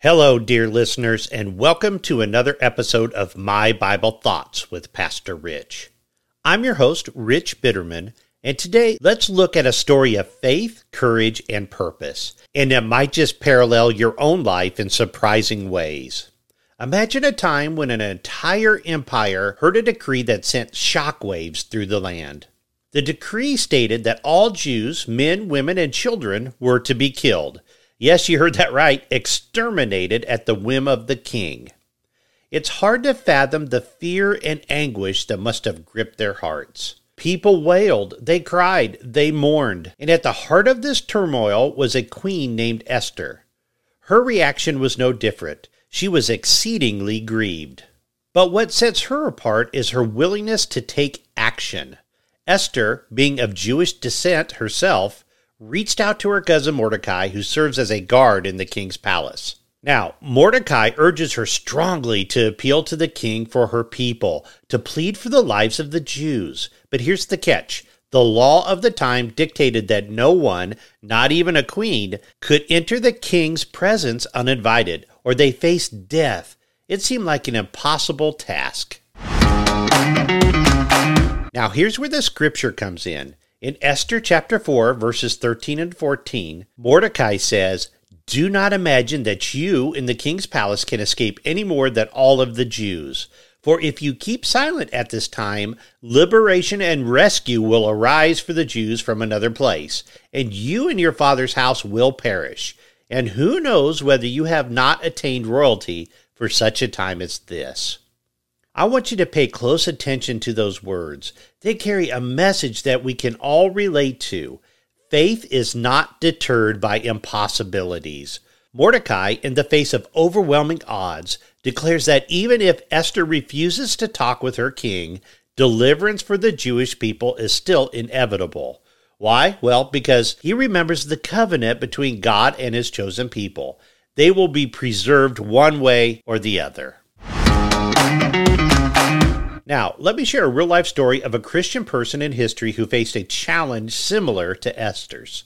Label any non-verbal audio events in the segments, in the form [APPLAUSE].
Hello, dear listeners, and welcome to another episode of My Bible Thoughts with Pastor Rich. I'm your host, Rich Bitterman, and today let's look at a story of faith, courage, and purpose, and it might just parallel your own life in surprising ways. Imagine a time when an entire empire heard a decree that sent shockwaves through the land. The decree stated that all Jews, men, women, and children, were to be killed Yes, you heard that right, exterminated at the whim of the king. It's hard to fathom the fear and anguish that must have gripped their hearts. People wailed, they cried, they mourned, and at the heart of this turmoil was a queen named Esther. Her reaction was no different. She was exceedingly grieved. But what sets her apart is her willingness to take action. Esther, being of Jewish descent herself, reached out to her cousin Mordecai, who serves as a guard in the king's palace. Now, Mordecai urges her strongly to appeal to the king for her people, to plead for the lives of the Jews. But here's the catch the law of the time dictated that no one, not even a queen, could enter the king's presence uninvited, or they faced death. It seemed like an impossible task. Now, here's where the scripture comes in. In Esther chapter 4, verses 13 and 14, Mordecai says, Do not imagine that you in the king's palace can escape any more than all of the Jews. For if you keep silent at this time, liberation and rescue will arise for the Jews from another place, and you and your father's house will perish. And who knows whether you have not attained royalty for such a time as this? I want you to pay close attention to those words. They carry a message that we can all relate to. Faith is not deterred by impossibilities. Mordecai, in the face of overwhelming odds, declares that even if Esther refuses to talk with her king, deliverance for the Jewish people is still inevitable. Why? Well, because he remembers the covenant between God and his chosen people. They will be preserved one way or the other. Now, let me share a real life story of a Christian person in history who faced a challenge similar to Esther's.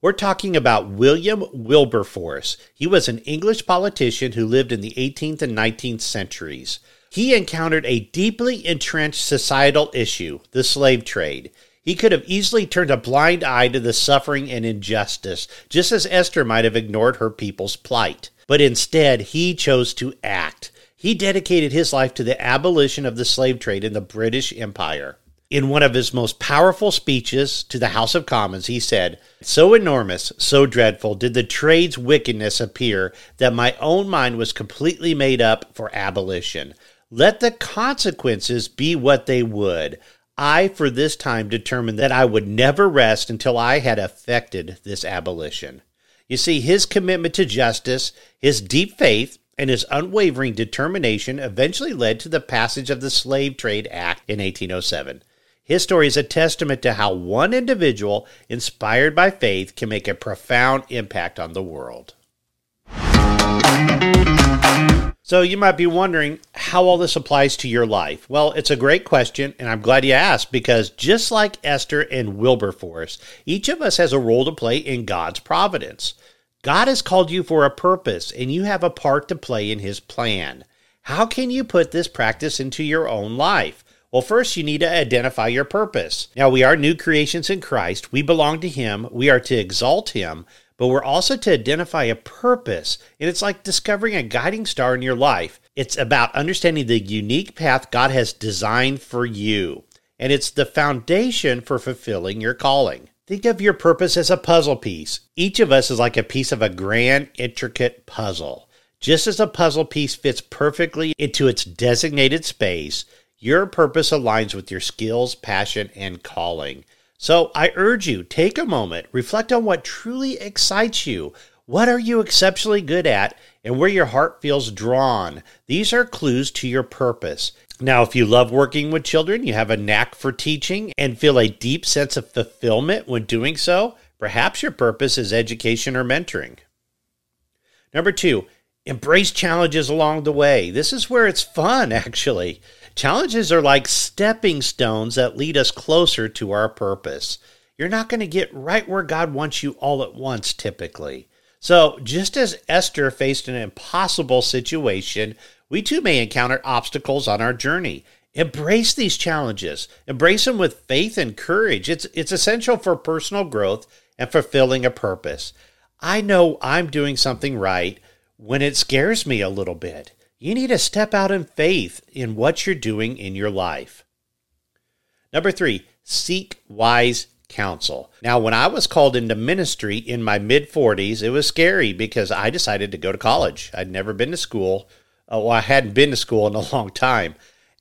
We're talking about William Wilberforce. He was an English politician who lived in the 18th and 19th centuries. He encountered a deeply entrenched societal issue, the slave trade. He could have easily turned a blind eye to the suffering and injustice, just as Esther might have ignored her people's plight. But instead, he chose to act. He dedicated his life to the abolition of the slave trade in the British Empire. In one of his most powerful speeches to the House of Commons, he said, So enormous, so dreadful did the trade's wickedness appear that my own mind was completely made up for abolition. Let the consequences be what they would. I, for this time, determined that I would never rest until I had effected this abolition. You see, his commitment to justice, his deep faith, and his unwavering determination eventually led to the passage of the Slave Trade Act in 1807. His story is a testament to how one individual, inspired by faith, can make a profound impact on the world. So, you might be wondering how all this applies to your life. Well, it's a great question, and I'm glad you asked because just like Esther and Wilberforce, each of us has a role to play in God's providence. God has called you for a purpose, and you have a part to play in His plan. How can you put this practice into your own life? Well, first, you need to identify your purpose. Now, we are new creations in Christ. We belong to Him. We are to exalt Him, but we're also to identify a purpose. And it's like discovering a guiding star in your life. It's about understanding the unique path God has designed for you, and it's the foundation for fulfilling your calling. Think of your purpose as a puzzle piece. Each of us is like a piece of a grand, intricate puzzle. Just as a puzzle piece fits perfectly into its designated space, your purpose aligns with your skills, passion, and calling. So I urge you, take a moment, reflect on what truly excites you. What are you exceptionally good at and where your heart feels drawn? These are clues to your purpose. Now, if you love working with children, you have a knack for teaching, and feel a deep sense of fulfillment when doing so, perhaps your purpose is education or mentoring. Number two, embrace challenges along the way. This is where it's fun, [LAUGHS] actually. Challenges are like stepping stones that lead us closer to our purpose. You're not going to get right where God wants you all at once, typically. So, just as Esther faced an impossible situation, we too may encounter obstacles on our journey. Embrace these challenges. Embrace them with faith and courage. It's, it's essential for personal growth and fulfilling a purpose. I know I'm doing something right when it scares me a little bit. You need to step out in faith in what you're doing in your life. Number three, seek wise counsel. Now, when I was called into ministry in my mid 40s, it was scary because I decided to go to college. I'd never been to school. Oh, well, I hadn't been to school in a [LAUGHS] long time.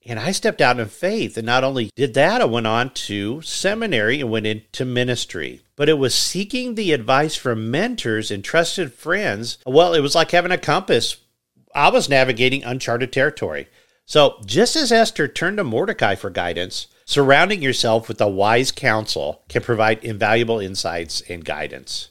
And I stepped out in faith. And not only did that, I went on to seminary and went into ministry. But it was seeking the advice from mentors and trusted friends. Well, it was like having a compass. I was navigating uncharted territory. So, just as Esther turned to Mordecai for guidance, surrounding yourself with a wise counsel can provide invaluable insights and guidance.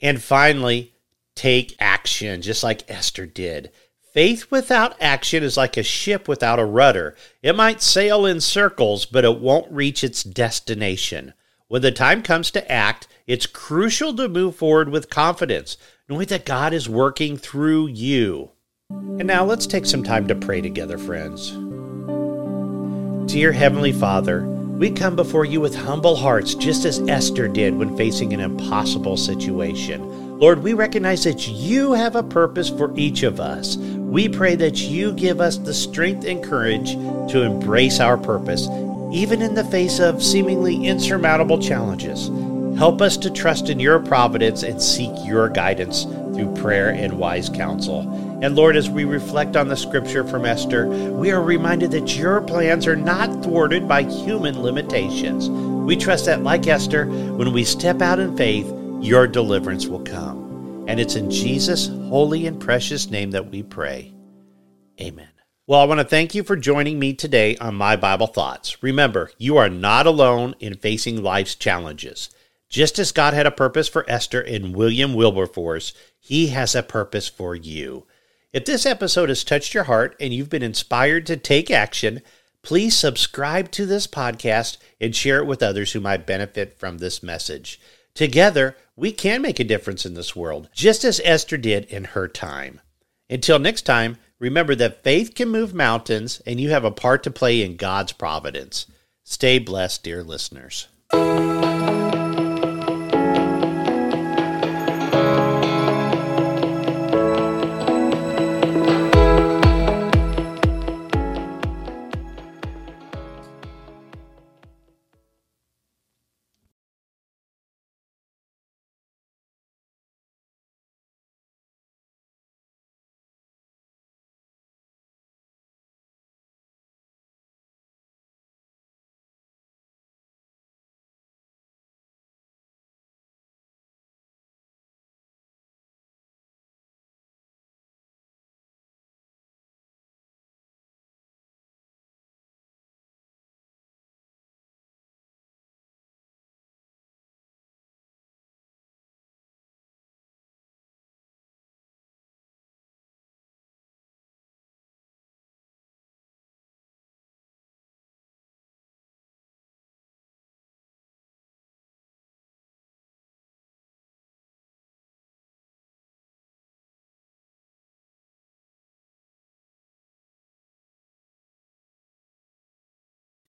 And finally, take action, just like Esther did. Faith without action is like a ship without a rudder. It might sail in circles, but it won't reach its destination. When the time comes to act, it's crucial to move forward with confidence, knowing that God is working through you. And now let's take some time to pray together, friends. Dear Heavenly Father, we come before you with humble hearts, just as Esther did when facing an impossible situation. Lord, we recognize that you have a purpose for each of us. We pray that you give us the strength and courage to embrace our purpose, even in the face of seemingly insurmountable challenges. Help us to trust in your providence and seek your guidance through prayer and wise counsel. And Lord, as we reflect on the scripture from Esther, we are reminded that your plans are not thwarted by human limitations. We trust that, like Esther, when we step out in faith, your deliverance will come. And it's in Jesus' holy and precious name that we pray. Amen. Well, I want to thank you for joining me today on My Bible Thoughts. Remember, you are not alone in facing life's challenges. Just as God had a purpose for Esther and William Wilberforce, He has a purpose for you. If this episode has touched your heart and you've been inspired to take action, please subscribe to this podcast and share it with others who might benefit from this message. Together, we can make a difference in this world, just as Esther did in her time. Until next time, remember that faith can move mountains and you have a part to play in God's providence. Stay blessed, dear listeners.